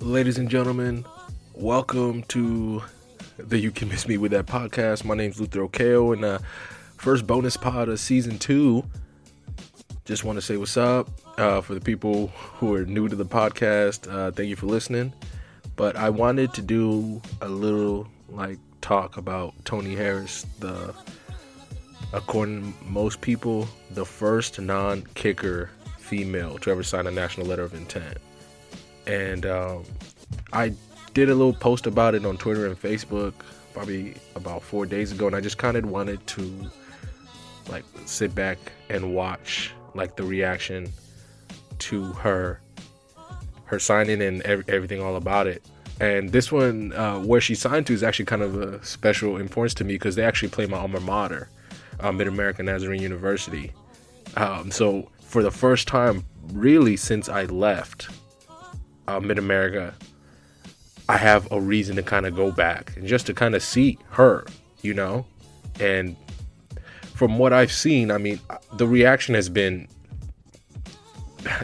Ladies and gentlemen, welcome to the You Can Miss Me With That podcast. My name's Luther Okeo, and uh, first bonus pod of season two. Just want to say what's up uh, for the people who are new to the podcast. Uh, thank you for listening. But I wanted to do a little like talk about Toni Harris, the according to most people, the first non-kicker female to ever sign a national letter of intent. And um, I did a little post about it on Twitter and Facebook probably about four days ago, and I just kind of wanted to like sit back and watch like the reaction to her her signing and ev- everything all about it. And this one, uh, where she signed to, is actually kind of a special importance to me because they actually play my alma mater, uh, Mid American Nazarene University. Um, so for the first time, really since I left uh, Mid America, I have a reason to kind of go back and just to kind of see her, you know? And from what I've seen, I mean, the reaction has been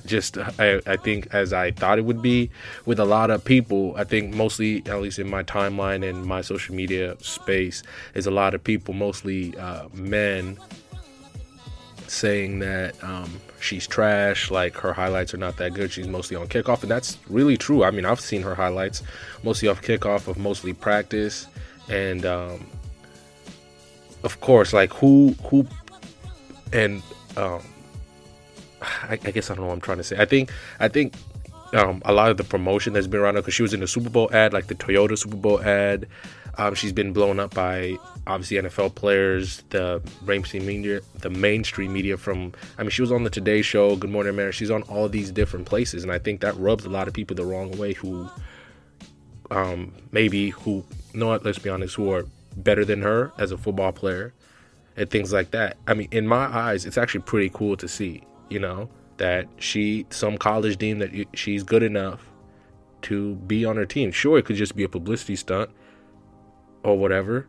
just, I, I think, as I thought it would be with a lot of people. I think mostly, at least in my timeline and my social media space, is a lot of people, mostly uh, men, saying that um, she's trash, like her highlights are not that good. She's mostly on kickoff, and that's really true. I mean, I've seen her highlights mostly off kickoff of mostly practice, and um, of course, like who who and um, I, I guess I don't know what I'm trying to say. I think I think um, a lot of the promotion that's been around her because she was in the Super Bowl ad, like the Toyota Super Bowl ad. Um, she's been blown up by obviously NFL players, the mainstream media, the mainstream media. From I mean, she was on the Today Show, Good Morning America. She's on all these different places, and I think that rubs a lot of people the wrong way. Who, um, maybe who, no, let's be honest, who are better than her as a football player, and things like that. I mean, in my eyes, it's actually pretty cool to see. You know that she, some college deemed that she's good enough to be on her team. Sure, it could just be a publicity stunt or whatever.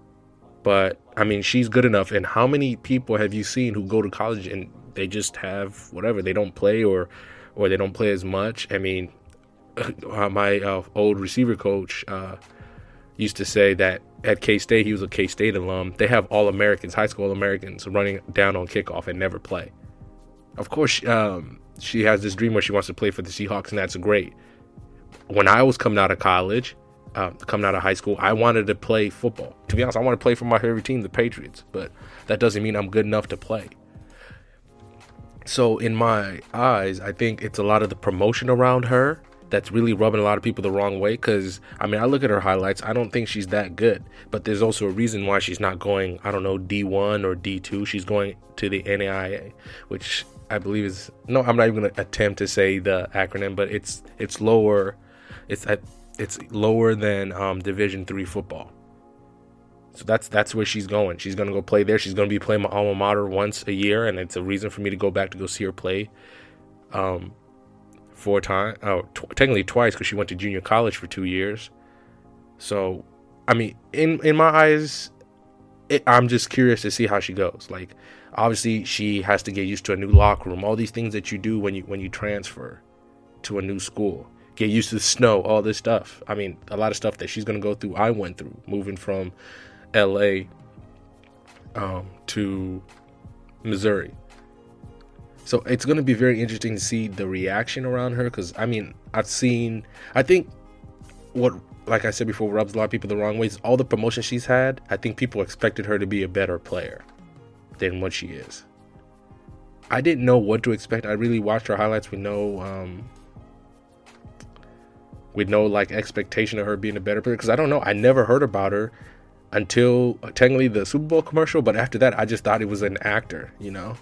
But I mean, she's good enough. And how many people have you seen who go to college and they just have whatever? They don't play or or they don't play as much. I mean, uh, my uh, old receiver coach uh, used to say that at K State, he was a K State alum. They have all Americans, high school Americans, running down on kickoff and never play. Of course, um, she has this dream where she wants to play for the Seahawks, and that's great. When I was coming out of college, uh, coming out of high school, I wanted to play football. To be honest, I want to play for my favorite team, the Patriots, but that doesn't mean I'm good enough to play. So, in my eyes, I think it's a lot of the promotion around her that's really rubbing a lot of people the wrong way. Because, I mean, I look at her highlights, I don't think she's that good, but there's also a reason why she's not going, I don't know, D1 or D2. She's going to the NAIA, which I believe is no, I'm not even going to attempt to say the acronym, but it's it's lower. It's it's lower than um, Division three football. So that's that's where she's going. She's gonna go play there. She's gonna be playing my alma mater once a year, and it's a reason for me to go back to go see her play. Um, four times, oh, tw- technically twice because she went to junior college for two years. So, I mean, in in my eyes, it, I'm just curious to see how she goes. Like, obviously, she has to get used to a new locker room. All these things that you do when you when you transfer to a new school get used to the snow, all this stuff. I mean, a lot of stuff that she's gonna go through. I went through moving from L.A. Um, to Missouri. So it's gonna be very interesting to see the reaction around her because I mean, I've seen. I think what, like I said before, rubs a lot of people the wrong way is all the promotion she's had. I think people expected her to be a better player than what she is. I didn't know what to expect. I really watched her highlights with no um, with no like expectation of her being a better player because I don't know. I never heard about her until uh, technically the Super Bowl commercial, but after that, I just thought it was an actor. You know,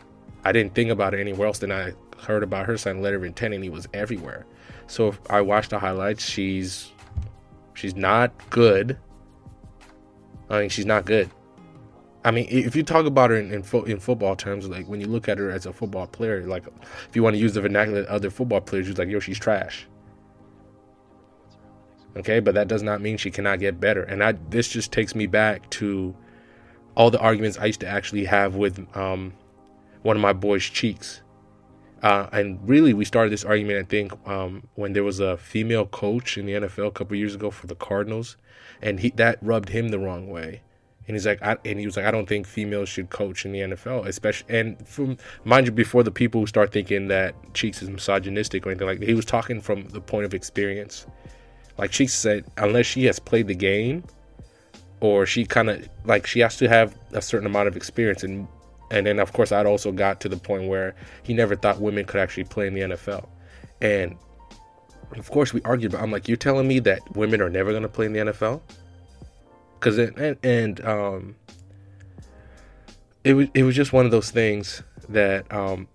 I didn't think about it anywhere else. Then I heard about her signing letter of intent, and he was everywhere. So if I watched the highlights, she's she's not good. I mean, she's not good. I mean, if you talk about her in in, fo- in, football terms, like when you look at her as a football player, like if you want to use the vernacular other football players, you're like, yo, she's trash. Okay, but that does not mean she cannot get better. And I this just takes me back to all the arguments I used to actually have with um, one of my boys' cheeks. Uh, and really, we started this argument, I think, um, when there was a female coach in the NFL a couple years ago for the Cardinals, and he that rubbed him the wrong way. And he's like, I, and he was like, I don't think females should coach in the NFL, especially. And from mind you, before the people who start thinking that Cheeks is misogynistic or anything like that, he was talking from the point of experience. Like she said, unless she has played the game, or she kind of like she has to have a certain amount of experience, and and then of course I'd also got to the point where he never thought women could actually play in the NFL, and of course we argued. But I'm like, you're telling me that women are never going to play in the NFL? because and, and um, it was it was just one of those things that um,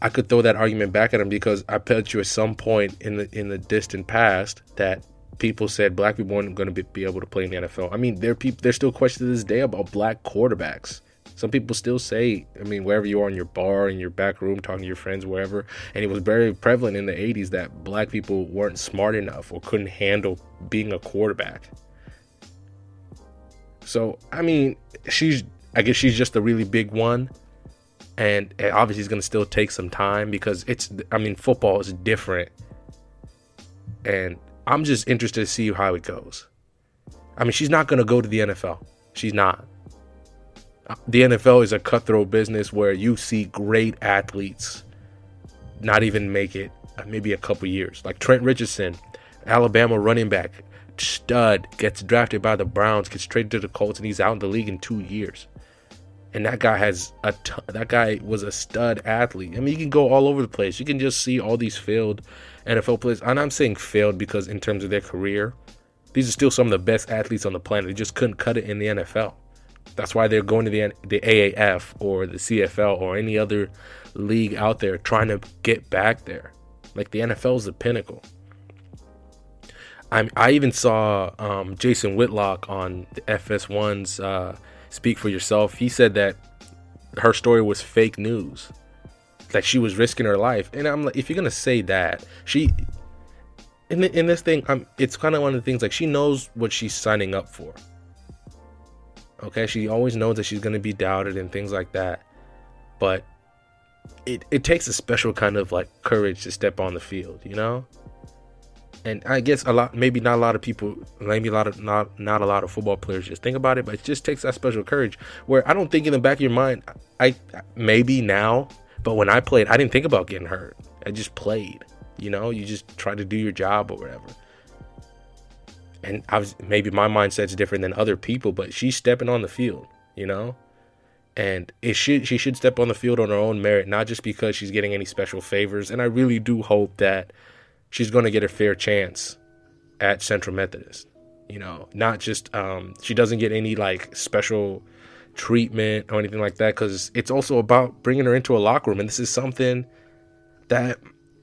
I could throw that argument back at him because I bet you at some point in the in the distant past that people said black people weren't going to be, be able to play in the NFL. I mean, there people there's still questions to this day about black quarterbacks. Some people still say, I mean, wherever you are in your bar, in your back room, talking to your friends, wherever, and it was very prevalent in the 80s that black people weren't smart enough or couldn't handle being a quarterback. So I mean, she's I guess she's just a really big one, and obviously it's gonna still take some time because it's I mean football is different, and I'm just interested to see how it goes. I mean, she's not gonna go to the NFL. She's not. The NFL is a cutthroat business where you see great athletes not even make it uh, maybe a couple years. Like Trent Richardson, Alabama running back, stud gets drafted by the Browns, gets traded to the Colts, and he's out in the league in two years. And that guy has a that guy was a stud athlete. I mean, you can go all over the place. You can just see all these failed NFL players, and I'm saying failed because in terms of their career, these are still some of the best athletes on the planet. They just couldn't cut it in the NFL. That's why they're going to the the AAF or the CFL or any other league out there trying to get back there. Like the NFL is the pinnacle. I I even saw um, Jason Whitlock on the FS1's uh, Speak for Yourself. He said that her story was fake news, that she was risking her life. And I'm like, if you're gonna say that, she in in this thing, I'm, it's kind of one of the things like she knows what she's signing up for. Okay, she always knows that she's gonna be doubted and things like that, but it it takes a special kind of like courage to step on the field, you know and I guess a lot, maybe not a lot of people, maybe a lot of not not a lot of football players just think about it, but it just takes that special courage. Where I don't think in the back of your mind, I maybe now, but when I played, I didn't think about getting hurt. I just played. You know, you just try to do your job or whatever. And I was maybe my mindset's different than other people, but she's stepping on the field. You know, and it should she should step on the field on her own merit, not just because she's getting any special favors. And I really do hope that she's going to get a fair chance at Central Methodist. You know, not just um, she doesn't get any like special treatment or anything like that because it's also about bringing her into a locker room, and this is something that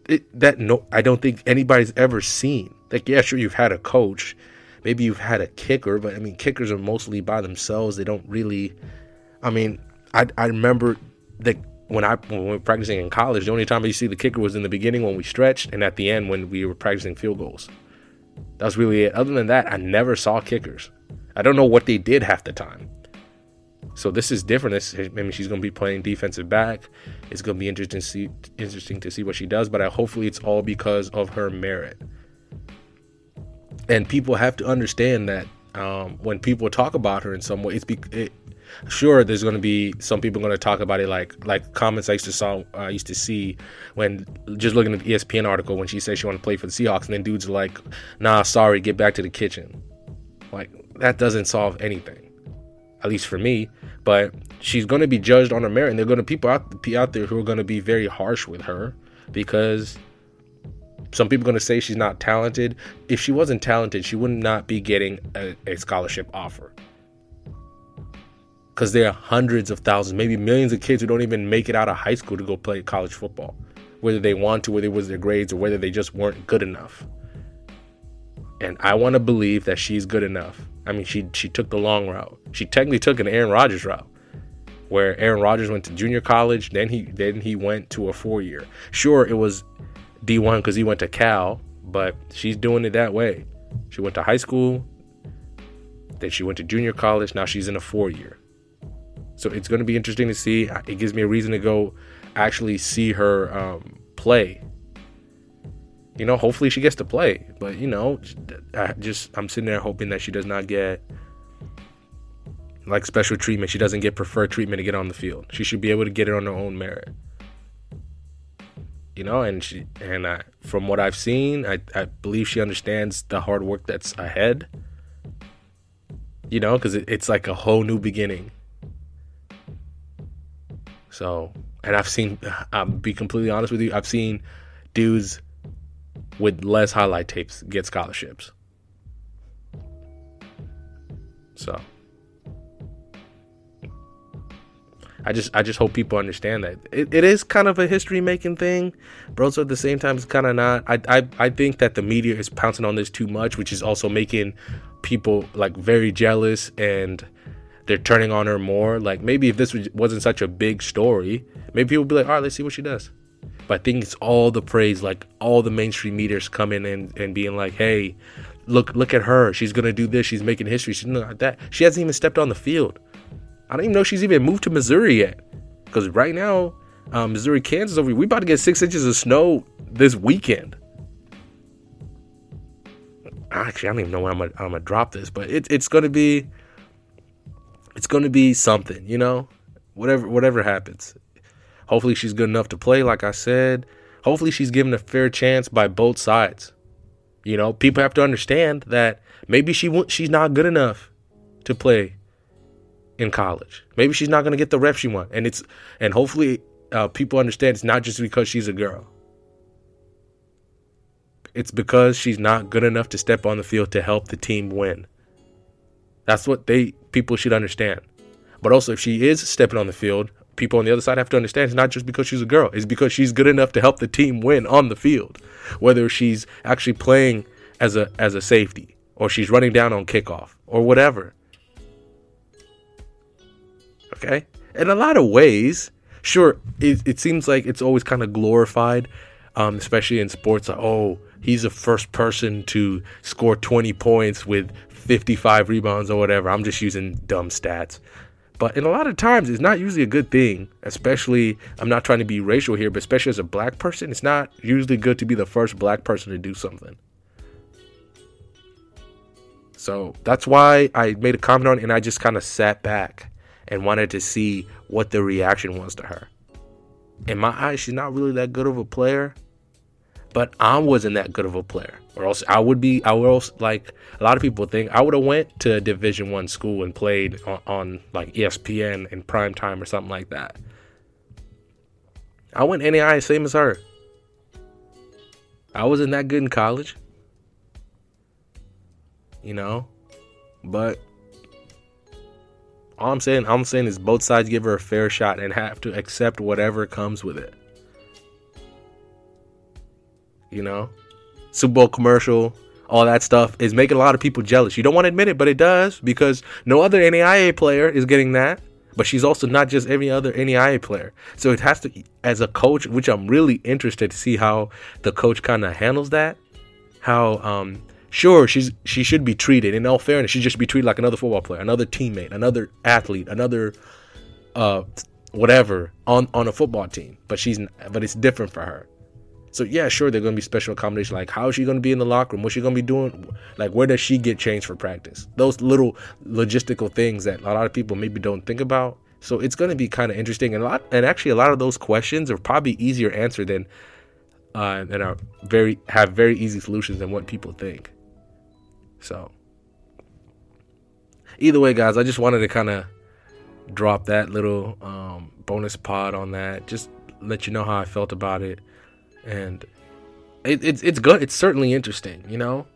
it, that no, I don't think anybody's ever seen. Like, yeah, sure, you've had a coach, maybe you've had a kicker, but I mean, kickers are mostly by themselves. They don't really. I mean, I I remember the when I when we were practicing in college, the only time you see the kicker was in the beginning when we stretched, and at the end when we were practicing field goals. That was really it. Other than that, I never saw kickers. I don't know what they did half the time. So this is different. This, I mean, she's going to be playing defensive back. It's going to be interesting to see, interesting to see what she does. But I, hopefully, it's all because of her merit. And people have to understand that um, when people talk about her in some way, it's be, it, sure there's going to be some people going to talk about it like like comments I used to saw I used to see when just looking at the ESPN article when she said she wanted to play for the Seahawks and then dudes are like nah sorry get back to the kitchen. Like that doesn't solve anything at least for me but she's going to be judged on her merit and there are going to people out, be out there who are going to be very harsh with her because some people are going to say she's not talented. If she wasn't talented she would not be getting a, a scholarship offer because there are hundreds of thousands, maybe millions of kids who don't even make it out of high school to go play college football, whether they want to, whether it was their grades, or whether they just weren't good enough. And I want to believe that she's good enough. I mean, she she took the long route. She technically took an Aaron Rodgers route, where Aaron Rodgers went to junior college, then he then he went to a four year. Sure, it was D1 because he went to Cal, but she's doing it that way. She went to high school, then she went to junior college. Now she's in a four year. So it's going to be interesting to see. It gives me a reason to go actually see her um, play. You know, hopefully she gets to play. But you know, I just I'm sitting there hoping that she does not get like special treatment. She doesn't get preferred treatment to get on the field. She should be able to get it on her own merit. You know, and she and I, from what I've seen, I, I believe she understands the hard work that's ahead. You know, because it, it's like a whole new beginning. So, and I've seen, I'll be completely honest with you, I've seen dudes with less highlight tapes get scholarships. So, I just I just hope people understand that it, it is kind of a history making thing, but also at the same time it's kind of not. I, I I think that the media is pouncing on this too much, which is also making people like very jealous and they're turning on her more. Like maybe if this wasn't such a big story, maybe people would be like, all right, let's see what she does. But I think it's all the praise, like all the mainstream media's coming in and being like, hey, look look at her. She's gonna do this. She's making history. She's not like that. She hasn't even stepped on the field. I don't even know she's even moved to Missouri yet. Because right now, um, Missouri, Kansas, over here, we about to get six inches of snow this weekend. Actually, I don't even know when I'm gonna, I'm gonna drop this, but it, it's gonna be it's gonna be something, you know. Whatever whatever happens, hopefully she's good enough to play. Like I said, hopefully she's given a fair chance by both sides. You know, people have to understand that maybe she won't, she's not good enough to play in college. Maybe she's not going to get the rep she wants, and it's and hopefully uh, people understand it's not just because she's a girl. It's because she's not good enough to step on the field to help the team win. That's what they people should understand. But also, if she is stepping on the field, people on the other side have to understand it's not just because she's a girl. It's because she's good enough to help the team win on the field, whether she's actually playing as a as a safety or she's running down on kickoff or whatever. Okay? In a lot of ways, sure, it, it seems like it's always kind of glorified, um, especially in sports. Like, oh, he's the first person to score 20 points with 55 rebounds or whatever. I'm just using dumb stats. But in a lot of times, it's not usually a good thing. Especially, I'm not trying to be racial here, but especially as a black person, it's not usually good to be the first black person to do something. So that's why I made a comment on it and I just kind of sat back and wanted to see what the reaction was to her. In my eyes, she's not really that good of a player, but I wasn't that good of a player. Or else I would be. I would also like a lot of people think I would have went to Division One school and played on, on like ESPN in prime time or something like that. I went NAI same as her. I wasn't that good in college, you know, but all I'm saying, all I'm saying is both sides give her a fair shot and have to accept whatever comes with it. You know, Super Bowl commercial, all that stuff is making a lot of people jealous. You don't want to admit it, but it does because no other NAIA player is getting that. But she's also not just any other NAIA player. So it has to, as a coach, which I'm really interested to see how the coach kind of handles that. How um, Sure, she's she should be treated. In all fairness, she should be treated like another football player, another teammate, another athlete, another uh whatever on on a football team. But she's but it's different for her. So yeah, sure, they're gonna be special accommodations. Like how is she gonna be in the locker room? What's she gonna be doing? Like where does she get changed for practice? Those little logistical things that a lot of people maybe don't think about. So it's gonna be kind of interesting, and a lot, and actually a lot of those questions are probably easier answered than uh, and are very have very easy solutions than what people think. So, either way, guys, I just wanted to kind of drop that little um, bonus pod on that. Just let you know how I felt about it, and it, it's it's good. It's certainly interesting, you know.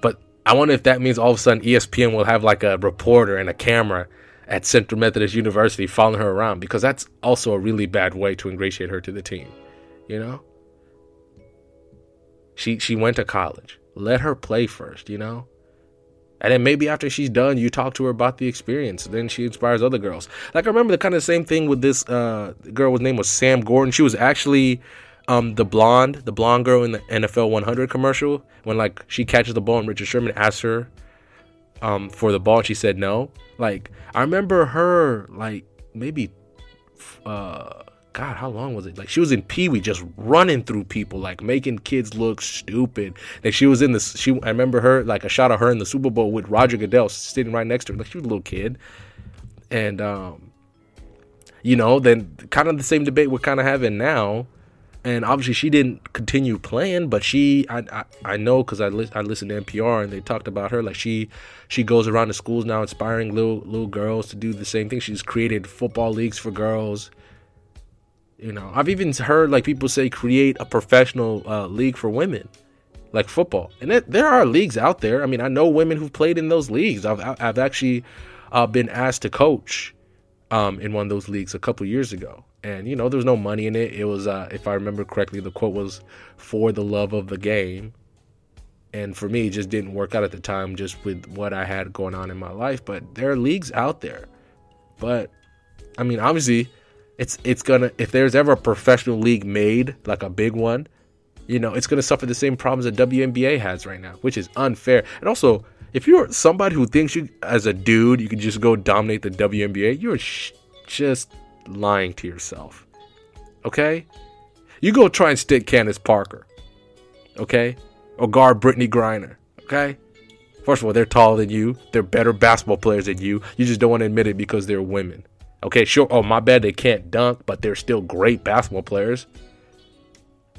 But I wonder if that means all of a sudden ESPN will have like a reporter and a camera at Central Methodist University following her around because that's also a really bad way to ingratiate her to the team, you know. She she went to college. Let her play first, you know. And then maybe after she's done, you talk to her about the experience. Then she inspires other girls. Like I remember the kind of same thing with this uh, girl. Whose name was Sam Gordon. She was actually um, the blonde, the blonde girl in the NFL 100 commercial. When like she catches the ball and Richard Sherman asks her um, for the ball, she said no. Like I remember her like maybe uh, God, how long was it? Like she was in Pee Wee, just running through people, like making kids look stupid. Like she was in this. She, I remember her, like a shot of her in the Super Bowl with Roger Goodell sitting right next to her. Like she was a little kid, and um, you know, then kind of the same debate we're kind of having now. And obviously, she didn't continue playing, but she, I, I, I know because I, li- I listened to NPR and they talked about her. Like she, she goes around the schools now, inspiring little little girls to do the same thing. She's created football leagues for girls you know, I've even heard like people say create a professional uh, league for women, like football, and there are leagues out there. I mean, I know women who've played in those leagues. I've I've actually uh, been asked to coach um, in one of those leagues a couple years ago, and you know, there was no money in it. It was, uh, if I remember correctly, the quote was "for the love of the game," and for me, it just didn't work out at the time, just with what I had going on in my life. But there are leagues out there, but I mean, obviously it's it's gonna if there's ever a professional league made like a big one, you know, it's gonna suffer the same problems that WNBA has right now, which is unfair. And also, if you're somebody who thinks you as a dude you can just go dominate the WNBA, you're sh- just lying to yourself. Okay, you go try and stick Candace Parker, okay, or guard Brittney Griner, okay. First of all, they're taller than you. They're better basketball players than you. You just don't want to admit it because they're women. Okay, sure. Oh, my bad, they can't dunk, but they're still great basketball players.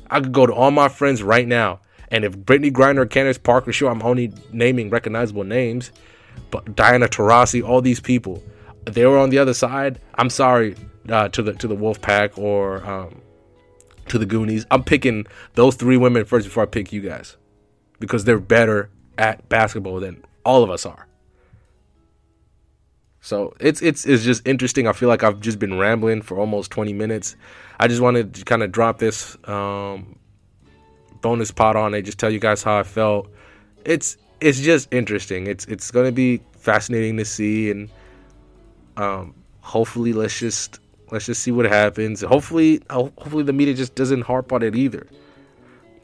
I could go to all my friends right now, and if Brittney Griner Candace Parker, sure, I'm only naming recognizable names, but Diana Taurasi, all these people, they were on the other side. I'm sorry uh, to the to the Wolf Pack or um, to the Goonies. I'm picking those three women first before I pick you guys because they're better at basketball than all of us are. So it's it's it's just interesting. I feel like I've just been rambling for almost 20 minutes. I just wanted to kind of drop this um, bonus pot on it, just tell you guys how I felt. It's it's just interesting. It's it's gonna be fascinating to see, and um, hopefully let's just let's just see what happens. Hopefully uh, hopefully the media just doesn't harp on it either.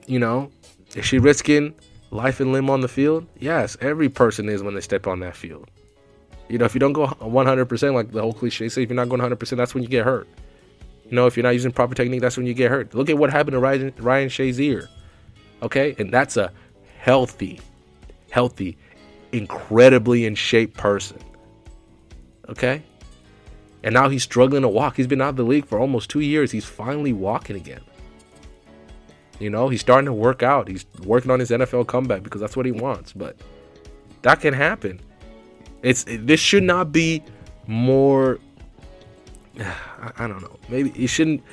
You know, is she risking life and limb on the field? Yes, every person is when they step on that field. You know, if you don't go 100%, like the whole cliche say, if you're not going 100%, that's when you get hurt. You know, if you're not using proper technique, that's when you get hurt. Look at what happened to Ryan, Ryan Shazier. Okay? And that's a healthy, healthy, incredibly in shape person. Okay? And now he's struggling to walk. He's been out of the league for almost two years. He's finally walking again. You know, he's starting to work out. He's working on his NFL comeback because that's what he wants. But that can happen. It's this should not be more. I, don't know. Maybe it shouldn't.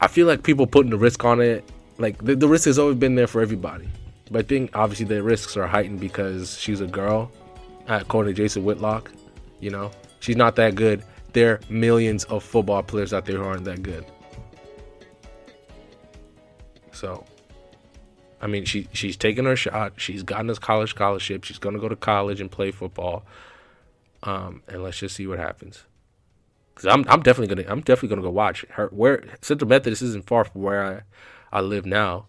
I feel like people putting the risk on it. Like the, the risk has always been there for everybody, but I think obviously the risks are heightened because she's a girl. Uh, according to Jason Whitlock, you know she's not that good. There are millions of football players out there who aren't that good. So I mean, she she's taken her shot. She's gotten a college scholarship. She's gonna go to college and play football. Um, and let's just see what happens. Cause I'm I'm definitely gonna I'm definitely gonna go watch her. Where Central Methodist isn't far from where I I live now.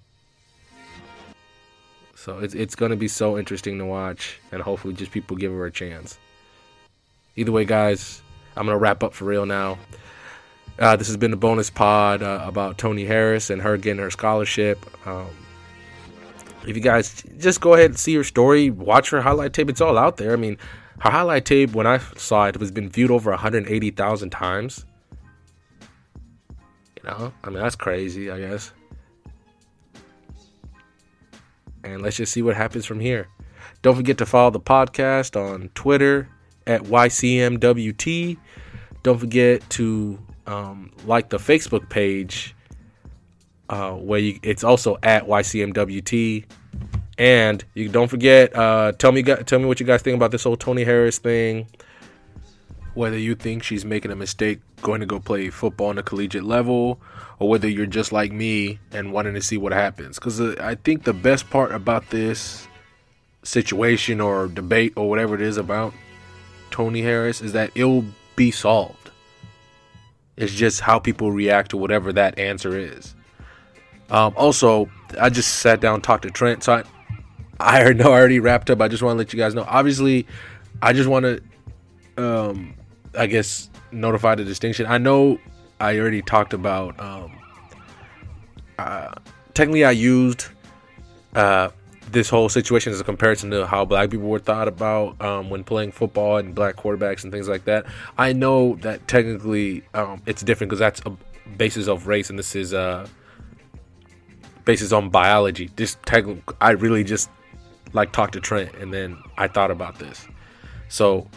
So it's it's gonna be so interesting to watch, and hopefully, just people give her a chance. Either way, guys, I'm gonna wrap up for real now. Uh, this has been the bonus pod uh, about Toni Harris and her getting her scholarship. Um, if you guys just go ahead and see her story, watch her highlight tape, it's all out there. I mean, her highlight tape when I saw it was been viewed over 180,000 times. You know, I mean that's crazy, I guess. And let's just see what happens from here. Don't forget to follow the podcast on Twitter at YCMWT. Don't forget to um, like the Facebook page uh, where you, it's also at YCMWT. And you don't forget, uh, tell me tell me what you guys think about this whole Toni Harris thing. Whether you think she's making a mistake going to go play football on a collegiate level, or whether you're just like me and wanting to see what happens. Because uh, I think the best part about this situation or debate or whatever it is about Toni Harris is that it'll be solved. It's just how people react to whatever that answer is. Um, also, I just sat down talked to Trent, so I, I know I already wrapped up. I just want to let you guys know. Obviously, I just want to, um, I guess, notify the distinction. I know I already talked about. Um, uh, technically, I used uh, this whole situation as a comparison to how black people were thought about um, when playing football and black quarterbacks and things like that. I know that technically um, it's different because that's a basis of race, and this is a basis on biology. Just I really just like talked to Trent, and then I thought about this. So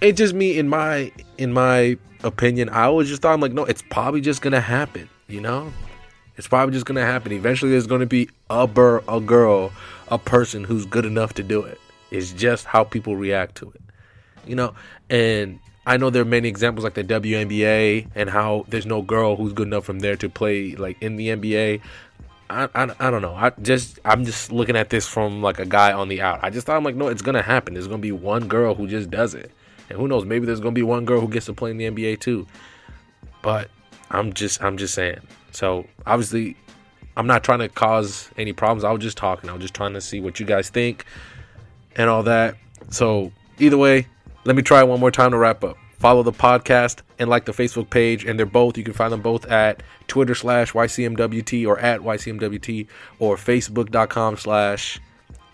it just me in my in my opinion. I always just thought I'm like, no, it's probably just gonna happen. You know, it's probably just gonna happen. Eventually, there's gonna be a bur- a girl, a person who's good enough to do it. It's just how people react to it, you know. And I know there are many examples like the WNBA and how there's no girl who's good enough from there to play like in the NBA. I, I, I don't know. I just I'm just looking at this from like a guy on the out. I just thought I'm like, no, it's gonna happen. There's gonna be one girl who just does it, and who knows? Maybe there's gonna be one girl who gets to play in the NBA too. But I'm just I'm just saying so obviously, I'm not trying to cause any problems. I was just talking. I was just trying to see what you guys think and all that. So either way, let me try one more time to wrap up. Follow the podcast and like the Facebook page, and they're both. You can find them both at Twitter slash YCMWT or at YCMWT or Facebook.com slash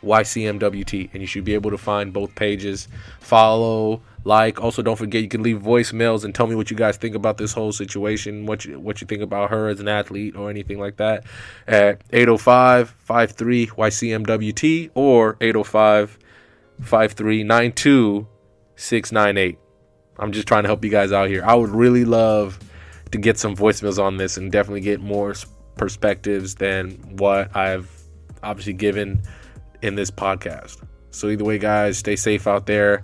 YCMWT, and you should be able to find both pages. Follow, like. Also, don't forget you can leave voicemails and tell me what you guys think about this whole situation, what you what you think about her as an athlete or anything like that at 805-53 YCMWT or 805 5392 698. I'm just trying to help you guys out here. I would really love to get some voicemails on this and definitely get more perspectives than what I've obviously given in this podcast. So either way, guys, stay safe out there.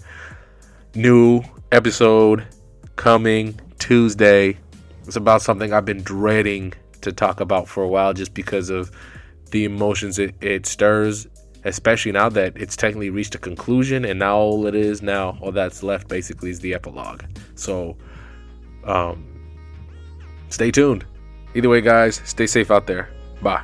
New episode coming Tuesday. It's about something I've been dreading to talk about for a while just because of the emotions it, it stirs, especially now that it's technically reached a conclusion and now all it is now, all that's left basically is the epilogue. So um stay tuned. Either way, guys, stay safe out there. Bye.